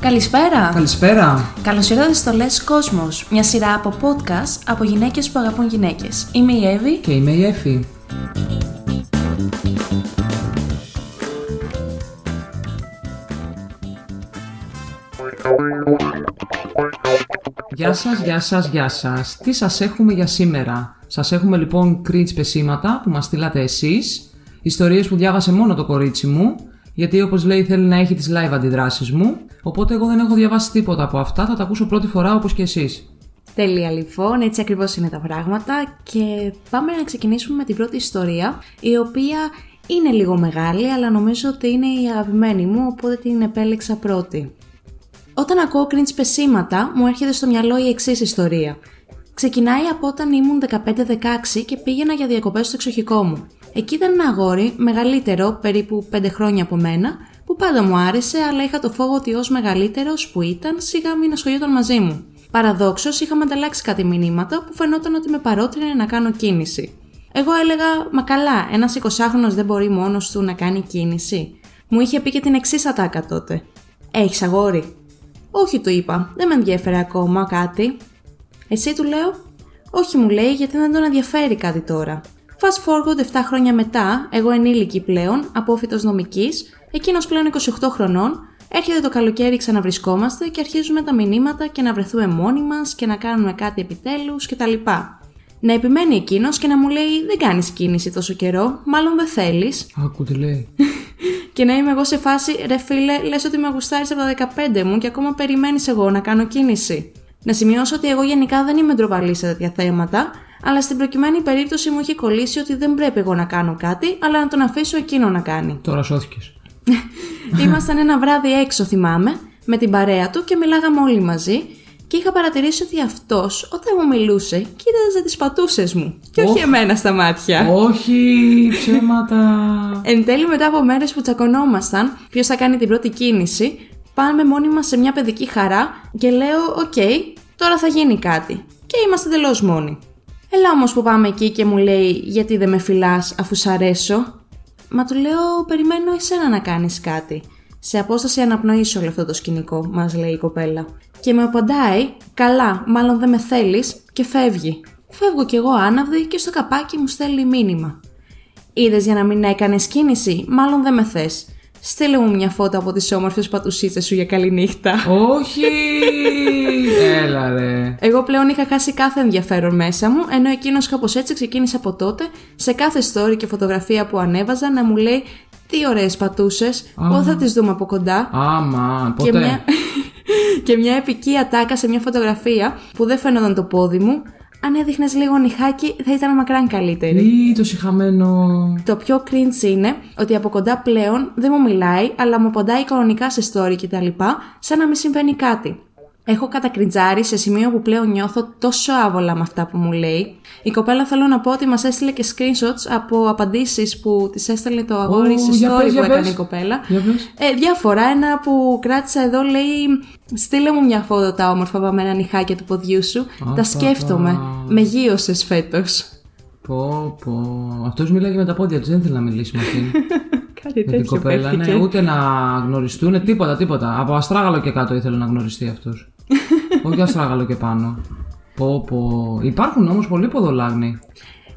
Καλησπέρα! Καλησπέρα! Καλώς ήρθατε στο Λες Κόσμος, μια σειρά από podcast από γυναίκες που αγαπούν γυναίκες. Είμαι η Εύη Και είμαι η Εφη. Γεια σας, γεια σας, γεια σας. Τι σας έχουμε για σήμερα; Σας έχουμε λοιπόν cringe πεσήματα που μας στείλατε εσείς, ιστορίες που διάβασε μόνο το κορίτσι μου, γιατί όπως λέει θέλει να έχει τις live αντιδράσεις μου, οπότε εγώ δεν έχω διαβάσει τίποτα από αυτά, θα τα ακούσω πρώτη φορά όπως και εσείς. Τέλεια λοιπόν, έτσι ακριβώς είναι τα πράγματα και πάμε να ξεκινήσουμε με την πρώτη ιστορία η οποία είναι λίγο μεγάλη αλλά νομίζω ότι είναι η αγαπημένη μου οπότε την επέλεξα πρώτη. Όταν ακούω cringe πεσήματα μου έρχεται στο μυαλό η εξής ιστορία. Ξεκινάει από όταν ήμουν 15-16 και πήγαινα για διακοπές στο εξοχικό μου. Εκεί ήταν ένα αγόρι, μεγαλύτερο, περίπου 5 χρόνια από μένα, που πάντα μου άρεσε, αλλά είχα το φόβο ότι ως μεγαλύτερος που ήταν, σιγά μην ασχολιόταν μαζί μου. Παραδόξως, είχαμε ανταλλάξει κάτι μηνύματα που φαινόταν ότι με παρότρινε να κάνω κίνηση. Εγώ έλεγα, Μα καλά, ένας 20χρονο δεν μπορεί μόνος του να κάνει κίνηση. Μου είχε πει και την εξής ατάκα τότε. Έχεις αγόρι; Όχι, του είπα, δεν με ενδιαφέρει ακόμα κάτι. Εσύ του λέω, Όχι, μου λέει, γιατί δεν τον ενδιαφέρει κάτι τώρα. Fast forward 7 χρόνια μετά, εγώ ενήλικη πλέον, απόφυτος νομικής, εκείνος πλέον 28 χρονών, έρχεται το καλοκαίρι ξαναβρισκόμαστε και αρχίζουμε τα μηνύματα και να βρεθούμε μόνοι μας και να κάνουμε κάτι επιτέλους κτλ. Να επιμένει εκείνος και να μου λέει: Δεν κάνεις κίνηση τόσο καιρό, μάλλον δεν θέλεις. Άκου τι λέει. Και να είμαι εγώ σε φάση, ρε φίλε, λες ότι με γουστάρει από τα 15 μου και ακόμα περιμένεις εγώ να κάνω κίνηση. Να σημειώσω ότι εγώ γενικά δεν είμαι ντροπαλή σε τέτοια θέματα, αλλά στην προκειμένη περίπτωση μου είχε κολλήσει ότι δεν πρέπει εγώ να κάνω κάτι, αλλά να τον αφήσω εκείνο να κάνει. Τώρα σώθηκες. Ήμασταν ένα βράδυ έξω, θυμάμαι, με την παρέα του και μιλάγαμε όλοι μαζί. Και είχα παρατηρήσει ότι αυτός, όταν μου μιλούσε, κοίταζε τις πατούσες μου. Και όχι Οχ. εμένα στα μάτια. Όχι, ψέματα. Εν τέλει, μετά από μέρες που τσακωνόμασταν, ποιος θα κάνει την πρώτη κίνηση, πάμε μόνοι μας σε μια παιδική χαρά και λέω: Οκ, τώρα θα γίνει κάτι. Και είμαστε τελείως μόνοι. Έλα όμως που πάμε εκεί και μου λέει: Γιατί δεν με φιλάς αφού σ' αρέσω; Μα του λέω: Περιμένω εσένα να κάνεις κάτι. Σε απόσταση αναπνοής όλο αυτό το σκηνικό, μας λέει η κοπέλα. Και με απαντάει: Καλά, μάλλον δεν με θέλεις, και φεύγει. Φεύγω κι εγώ άναυδη και στο καπάκι μου στέλνει μήνυμα. Είδες για να μην έκανες κίνηση, μάλλον δεν με θες. Στείλε μου μια φώτα από τις όμορφες πατουσίτσες σου για καληνύχτα. Όχι! Έλα ρε. Εγώ πλέον είχα χάσει κάθε ενδιαφέρον μέσα μου, ενώ εκείνος κάπως έτσι ξεκίνησε από τότε, σε κάθε story και φωτογραφία που ανέβαζα, να μου λέει τι ωραίες πατούσες, πότε θα τις δούμε από κοντά. Άμα, Και ποτέ. μια, και μια επική ατάκα σε μια φωτογραφία που δεν φαίνονταν το πόδι μου. Αν έδειχνες λίγο νυχάκι, θα ήταν μακράν καλύτερη. Ή το συχαμένο. Το πιο cringe είναι ότι από κοντά πλέον δεν μου μιλάει, αλλά μου απαντάει κανονικά σε story κτλ. σαν να μην συμβαίνει κάτι. Έχω κατακριντζάρει σε σημείο που πλέον νιώθω τόσο άβολα με αυτά που μου λέει. Η κοπέλα θέλω να πω ότι μας έστειλε και screenshots από απαντήσεις που της έστελνε το αγόρι Ω, σε για story πες, που για έκανε πες. η κοπέλα. Για πες. Ε, διάφορα. Ένα που κράτησα εδώ λέει: Στείλε μου μια φώτο τα όμορφα βαμμένα νυχάκια του ποδιού σου. πα, τα σκέφτομαι. πα. Με γύρωσε φέτος. Πω, πω. Αυτός μιλάει και με τα πόδια του, δεν θέλει να μιλήσει με αυτήν. Κάτι με την κοπέλα, ναι, ούτε να γνωριστούν, τίποτα, τίποτα. Από αστράγαλο και κάτω ήθελε να γνωριστεί αυτός. Όχι αστράγαλο και πάνω. Πω, πω. Υπάρχουν όμως πολλοί ποδολάγνοι.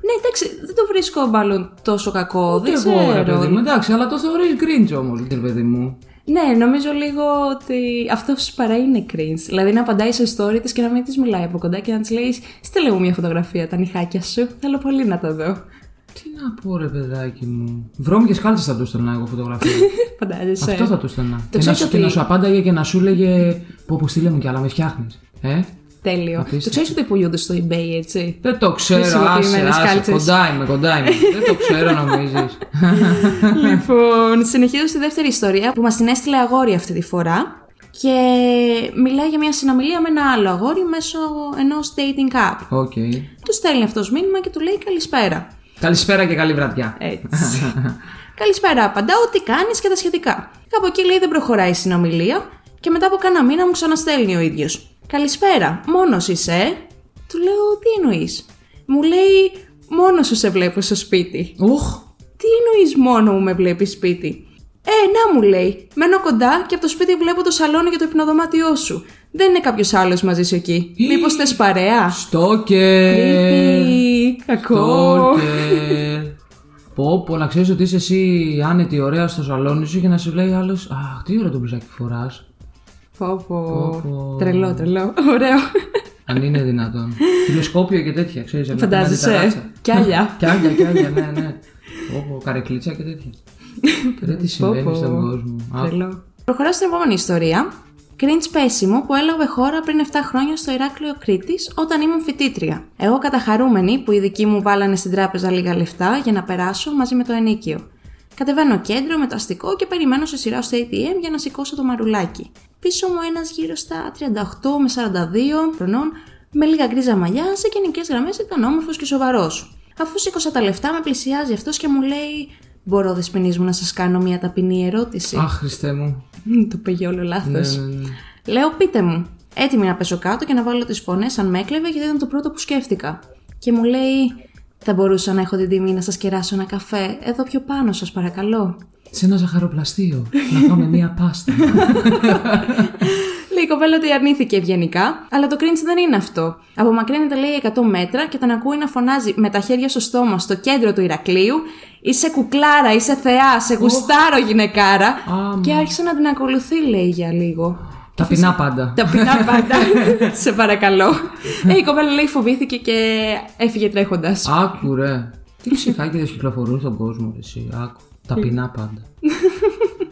Ναι, εντάξει, δεν το βρίσκω μάλλον τόσο κακό. Και δεν εγώ, ρε ξέρω. παιδί μου, εντάξει, αλλά το θεωρεί cringe όμως, ρε παιδί μου. Ναι, νομίζω λίγο ότι αυτός παρά είναι cringe. Δηλαδή να απαντάει σε story της και να μην της μιλάει από κοντά και να της λέει: Στείλε μου μια φωτογραφία τα νυχάκια σου. Θέλω πολύ να τα δω. Τι να πω, ρε παιδάκι μου. Βρώμικε κάλτσε θα του στέλνα εγώ φωτογραφία. Φαντάζεσαι. Αυτό θα του στέλνα. Και, να ξέρεις σου, ότι- και να σου απάνταγε και να σου λέγε Πω, πω, στείλε μου κι άλλα, με φτιάχνεις. Ε; Τέλειο. Απίστευτο. Το ξέρεις ότι πουλούνται στο eBay, έτσι; Δεν το ξέρω, άσε, Χρησιμοποιημένες άσε, κάλτσες. κοντά είμαι, κοντά είμαι. Δεν το ξέρω νομίζεις. λοιπόν, συνεχίζω στη δεύτερη ιστορία που μας την έστειλε αγόρι αυτή τη φορά. Και μιλάει για μια συνομιλία με ένα άλλο αγόρι μέσω ενός dating app. OK. Του στέλνει αυτός μήνυμα και του λέει καλησπέρα. Καλησπέρα και καλή βραδιά. Έτσι. Καλησπέρα, απαντάω τι κάνεις και τα σχετικά. Κάπου εκεί λέει δεν προχωράει η συνομιλία και μετά από κάνα μήνα μου ξαναστέλνει ο ίδιος. Καλησπέρα, μόνος είσαι, ε;» Του λέω τι εννοείς; Μου λέει μόνος σου σε βλέπω στο σπίτι. Οχ, Τι εννοείς μόνο μου με βλέπεις σπίτι; Ε, να μου λέει. Μένω κοντά και από το σπίτι βλέπω το σαλόνι για το υπνοδωμάτιό σου. Δεν είναι κάποιος άλλος μαζί σου εκεί. Μήπως θες παρέα; Στόκερ! Creepy. Κακό. Στόκερ! Πω, πω, να ξέρεις ότι είσαι εσύ άνετη, ωραία στο σαλόνι σου και να σου λέει άλλος. Αχ, τι ωραίο το μπλουζάκι που φοράς. Πω, πω. πω. Τρελό, τρελό. Ωραίο. Αν είναι δυνατόν. Τηλεσκόπιο και τέτοια, ξέρεις. Φαντάζεσαι. Κι άλλα. Κι άλλα, κι άλλα, ναι, ναι. Πω, πω, καρεκλίτσα και τέτοια. Ρε τι συμβαίνει πω. στον κόσμο. Α, Τρελό. Προχωράω στην επόμενη ιστορία. Cringe πέσιμο που έλαβε χώρα πριν 7 χρόνια στο Ηράκλειο Κρήτης όταν ήμουν φοιτήτρια. Εγώ καταχαρούμενη που οι δικοί μου βάλανε στην τράπεζα λίγα λεφτά για να περάσω μαζί με το ενίκιο. Κατεβαίνω κέντρο με το αστικό και περιμένω σε σειρά στο ATM για να σηκώσω το μαρουλάκι. Πίσω μου ένας γύρω στα 38 με 42 χρονών, με λίγα γκρίζα μαλλιά, σε γενικές γραμμές ήταν όμορφος και σοβαρός. Αφού σήκωσα τα λεφτά, με πλησιάζει αυτός και μου λέει: Μπορώ, δεσποινής μου, να σας κάνω μια ταπεινή ερώτηση. Αχ, Χριστέ μου. Μμ, το πήγε όλο λάθος. Ναι, ναι, ναι. Λέω, πείτε μου. Έτοιμη να πέσω κάτω και να βάλω τις φωνές αν με έκλεβε, γιατί ήταν το πρώτο που σκέφτηκα. Και μου λέει, Θα μπορούσα να έχω την τιμή να σας κεράσω ένα καφέ, εδώ πιο πάνω, σας παρακαλώ. Σε ένα ζαχαροπλαστείο. να φάμε μία πάστα. Λέει η κοπέλα ότι αρνήθηκε ευγενικά, αλλά το cringe δεν είναι αυτό. Απομακρύνεται, λέει, 100 μέτρα και τον ακούει να φωνάζει με τα χέρια στο στόμα στο κέντρο του Ηρακλείου: Είσαι κουκλάρα, είσαι θεά, σε γουστάρω γυναικάρα. Άμα. και άρχισε να την ακολουθεί, λέει, για λίγο. Ταπεινά πάντα. Ταπεινά πάντα. σε παρακαλώ. ε, η κοπέλα λέει φοβήθηκε και έφυγε τρέχοντας. Άκου ρε. Τι ψυχάκιδες κυκλοφορούν στον κόσμο, ρε, εσύ. Άκου. Ταπεινά πάντα.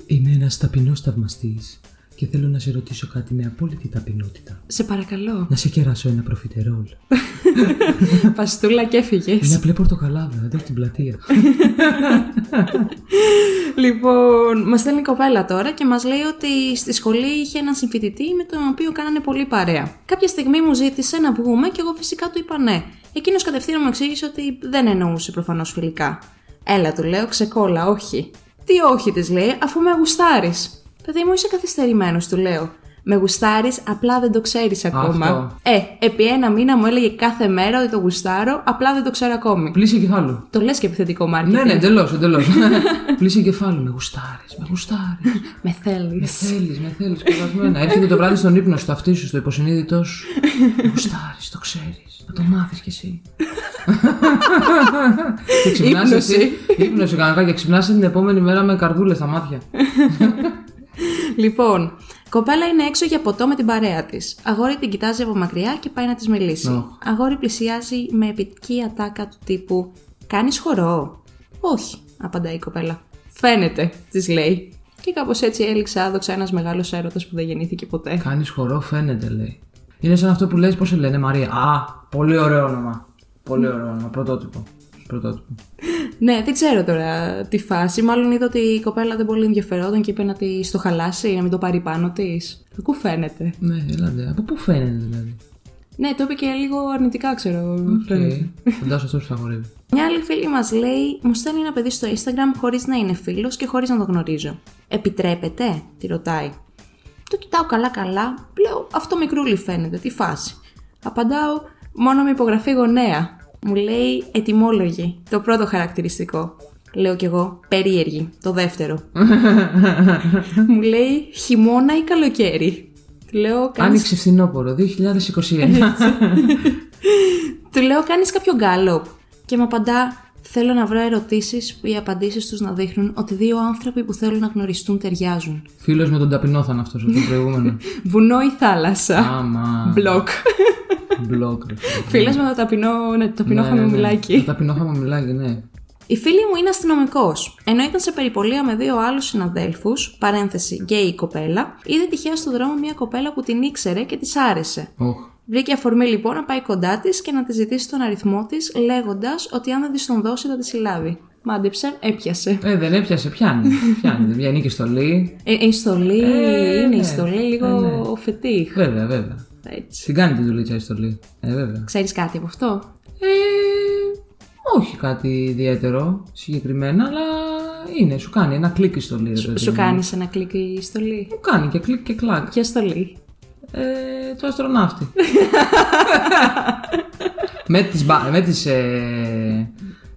Είμαι ένας ταπεινός θαυμαστής και θέλω να σε ρωτήσω κάτι με απόλυτη ταπεινότητα. Σε παρακαλώ. Να σε κεράσω ένα προφιτερόλ. Παστούλα και έφυγες. Ένα απλή πορτοκαλάδα, εδώ στην πλατεία. Λοιπόν, μας στέλνει η κοπέλα τώρα και μας λέει ότι στη σχολή είχε έναν συμφοιτητή με τον οποίο κάνανε πολύ παρέα. Κάποια στιγμή μου ζήτησε να βγούμε και εγώ φυσικά του είπα ναι. Εκείνος κατευθείαν μου εξήγησε ότι δεν εννοούσε προφανώς φιλικά. Έλα, του λέω, ξεκόλα, όχι. Τι όχι, της λέει, αφού με γουστάρεις. Παιδί μου, είσαι καθυστερημένος, του λέω. Με γουστάρεις, απλά δεν το ξέρεις ακόμα. Αυτό. Ε, επί ένα μήνα μου έλεγε κάθε μέρα ότι το γουστάρω, απλά δεν το ξέρω ακόμη. Πλήση κεφάλου. Το λες και επιθετικό marketing. Ναι, ναι, εντελώς, εντελώς. Πλήση κεφάλου. Με γουστάρεις, με γουστάρεις. Με θέλεις. Με θέλεις, με θέλεις, κουρασμένα. Έρχεται το βράδυ στον ύπνο σου, το αυτί σου, στο υποσυνείδητός σου. Με γουστάρεις, το ξέρεις. Να το μάθεις κι εσύ. και ξυπνάς Ύπνωση. εσύ. Ύπνωση κανονικά και ξυπνάς την επόμενη μέρα με καρδούλες στα μάτια. Λοιπόν, κοπέλα είναι έξω για ποτό με την παρέα της. Αγόρι την κοιτάζει από μακριά και πάει να της μιλήσει. Οχ. Αγόρι πλησιάζει με επική ατάκα του τύπου Κάνεις χορό; Όχι, απαντάει η κοπέλα. Φαίνεται, της λέει. Και κάπως έτσι έληξε άδοξα ένας μεγάλος έρωτας που δεν γεννήθηκε ποτέ. Κάνεις χορό, φαίνεται, λέει. Είναι σαν αυτό που λες, πώς σε λένε, Μαρία; Α, πολύ ωραίο όνομα. Πολύ ωραίο όνομα. Πρωτότυπο. Πρωτότυπο. Ναι, δεν ξέρω τώρα τη φάση. Μάλλον είδα ότι η κοπέλα δεν πολύ ενδιαφερόταν και είπε να τη το χαλάσει, να μην το πάρει πάνω της. Ακού φαίνεται. Ναι, έλατε. Από πού φαίνεται δηλαδή; Ναι, το είπε και λίγο αρνητικά, ξέρω. Οκ. φαίνεται. Φαντάζομαι αυτό που θα χορεύει. Μια άλλη φίλη μας λέει: Μου στέλνει ένα παιδί στο Instagram χωρίς να είναι φίλος και χωρίς να το γνωρίζω. Επιτρέπεται, τη ρωτάει. Το κοιτάω καλά-καλά. Λέω: Αυτό μικρούλι φαίνεται, τι φάση. Απαντάω: Μόνο με υπογραφή γονέα. Μου λέει: Ετοιμόλογη, το πρώτο χαρακτηριστικό. Λέω κι εγώ: Περίεργη, το δεύτερο. Μου λέει: Χειμώνα ή καλοκαίρι. Του λέω: κάνεις... Άνοιξε φθινόπωρο 2021. Του λέω: Κάνεις κάποιο γκάλωπ. Και μου απαντά: Θέλω να βρω ερωτήσεις που οι απαντήσεις τους να δείχνουν ότι δύο άνθρωποι που θέλουν να γνωριστούν ταιριάζουν. Φίλος με τον ταπεινό θα είναι αυτός από το προηγούμενο. Βουνό ή θάλασσα. Άμα. Μπλοκ. Μπλοκ. ρε φίλε. Φίλος με το ταπεινό, ναι, το ταπεινό Ναι, ναι, ναι. χαμομηλάκι. Το ταπεινό χαμομηλάκι, ναι. Η φίλη μου είναι αστυνομικός. Ενώ ήταν σε περιπολία με δύο άλλους συναδέλφους, παρένθεση γκέι η κοπέλα, είδε τυχαία στον δρόμο μια κοπέλα που την ήξερε και της άρεσε. Οχ. Βρήκε αφορμή λοιπόν να πάει κοντά της και να της ζητήσει τον αριθμό της, λέγοντας ότι αν δεν της τον δώσει θα τη συλλάβει. Μάντεψε, έπιασε. Ε, δεν έπιασε, πιάνει. πιάνει. Δεν βγαίνει και στολή. Ε, η στολή Ε, είναι η ναι. στολή λίγο Ε, ναι. φετίχ. Βέβαια, βέβαια. Έτσι. Την κάνει την δουλίτσα η στολή. Ε, βέβαια. Ξέρεις κάτι από αυτό; Ε, όχι κάτι ιδιαίτερο συγκεκριμένα, αλλά είναι. Σου κάνει ένα κλικ η στολή. ρε παιδί Σου μου. κάνεις ένα κλικ η στολή; Μου κάνει και κλικ και κλακ. Ποια στολή; Ε, το αστροναύτη. με τις, μπα- με τις ε,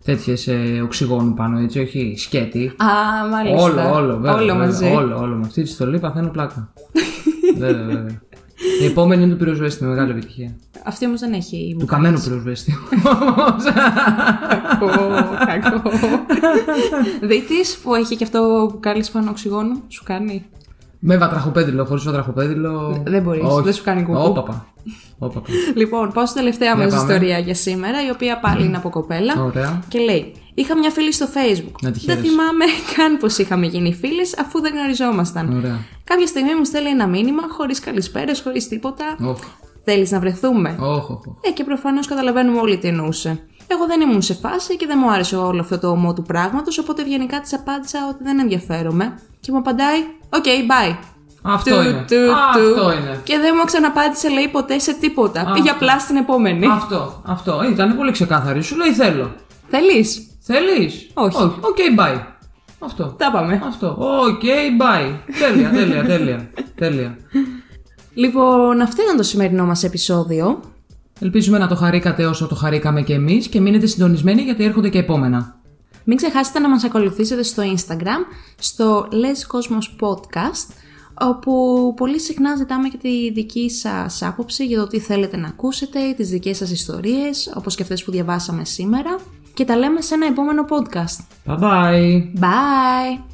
τέτοιες ε, οξυγόνου πάνω, έτσι, όχι σκέτη. Α, μάλιστα. Όλο, όλο, βέβαια. Όλο βέβαια, μαζί. Όλο, όλο. Με αυτή τη στολή παθαίνω πλάκα. βέβαια, βέβαια. Η επόμενη είναι του πυροσβέστη, μεγάλη επιτυχία. Αυτή όμως δεν έχει. Του καμένου πυροσβέστη. Κακό, κακό. Δίτης που έχει και αυτό που κάνει πάνω οξυγόνου, σου κάνει; Με βατραχοπέδιλο, χωρίς βατραχοπέδιλο. Δεν μπορείς, Όχι. δεν σου κάνει κουκού. Όπαπα. Όπαπα. Λοιπόν, πάω στην τελευταία Για μας πάμε. ιστορία για σήμερα, η οποία πάλι είναι από κοπέλα. Ωραία. Και λέει: Είχα μια φίλη στο Facebook. Να τη δεν χαίρεσαι. θυμάμαι καν πω είχαμε γίνει φίλες, αφού δεν γνωριζόμασταν. Ωραία. Κάποια στιγμή μου στέλνει ένα μήνυμα, χωρίς καλησπέρες, χωρίς τίποτα. Όχ. Θέλεις να βρεθούμε; Όχ, όχ, όχ. Ε, και προφανώς καταλαβαίνουμε όλοι τι εννοούσε. Εγώ δεν ήμουν σε φάση και δεν μου άρεσε όλο αυτό το ωμό του πράγματος, οπότε ευγενικά της απάντησα ότι δεν ενδιαφέρομαι. Και μου απαντάει: OK, bye. Αυτό Του, είναι. του, Αυτό του. είναι. Και δεν μου ξαναπάντησε, λέει ποτέ σε τίποτα. Αυτό. Πήγε απλά στην επόμενη. Αυτό, αυτό. Ήταν πολύ ξεκάθαρη. Σου λέει θέλω. Θέλεις; Θέλεις; Όχι. OK, bye. Αυτό. Τα πάμε. Αυτό. OK, bye. τέλεια, τέλεια, τέλεια. τέλεια. Λοιπόν, αυτό ήταν το σημερινό μας επεισόδιο. Ελπίζουμε να το χαρήκατε όσο το χαρήκαμε και εμείς και μείνετε συντονισμένοι γιατί έρχονται και επόμενα. Μην ξεχάσετε να μας ακολουθήσετε στο Instagram, στο Les Cosmos Podcast, όπου πολύ συχνά ζητάμε και τη δική σας άποψη για το τι θέλετε να ακούσετε, τις δικές σας ιστορίες, όπως και αυτές που διαβάσαμε σήμερα. Και τα λέμε σε ένα επόμενο podcast. Bye bye. Bye!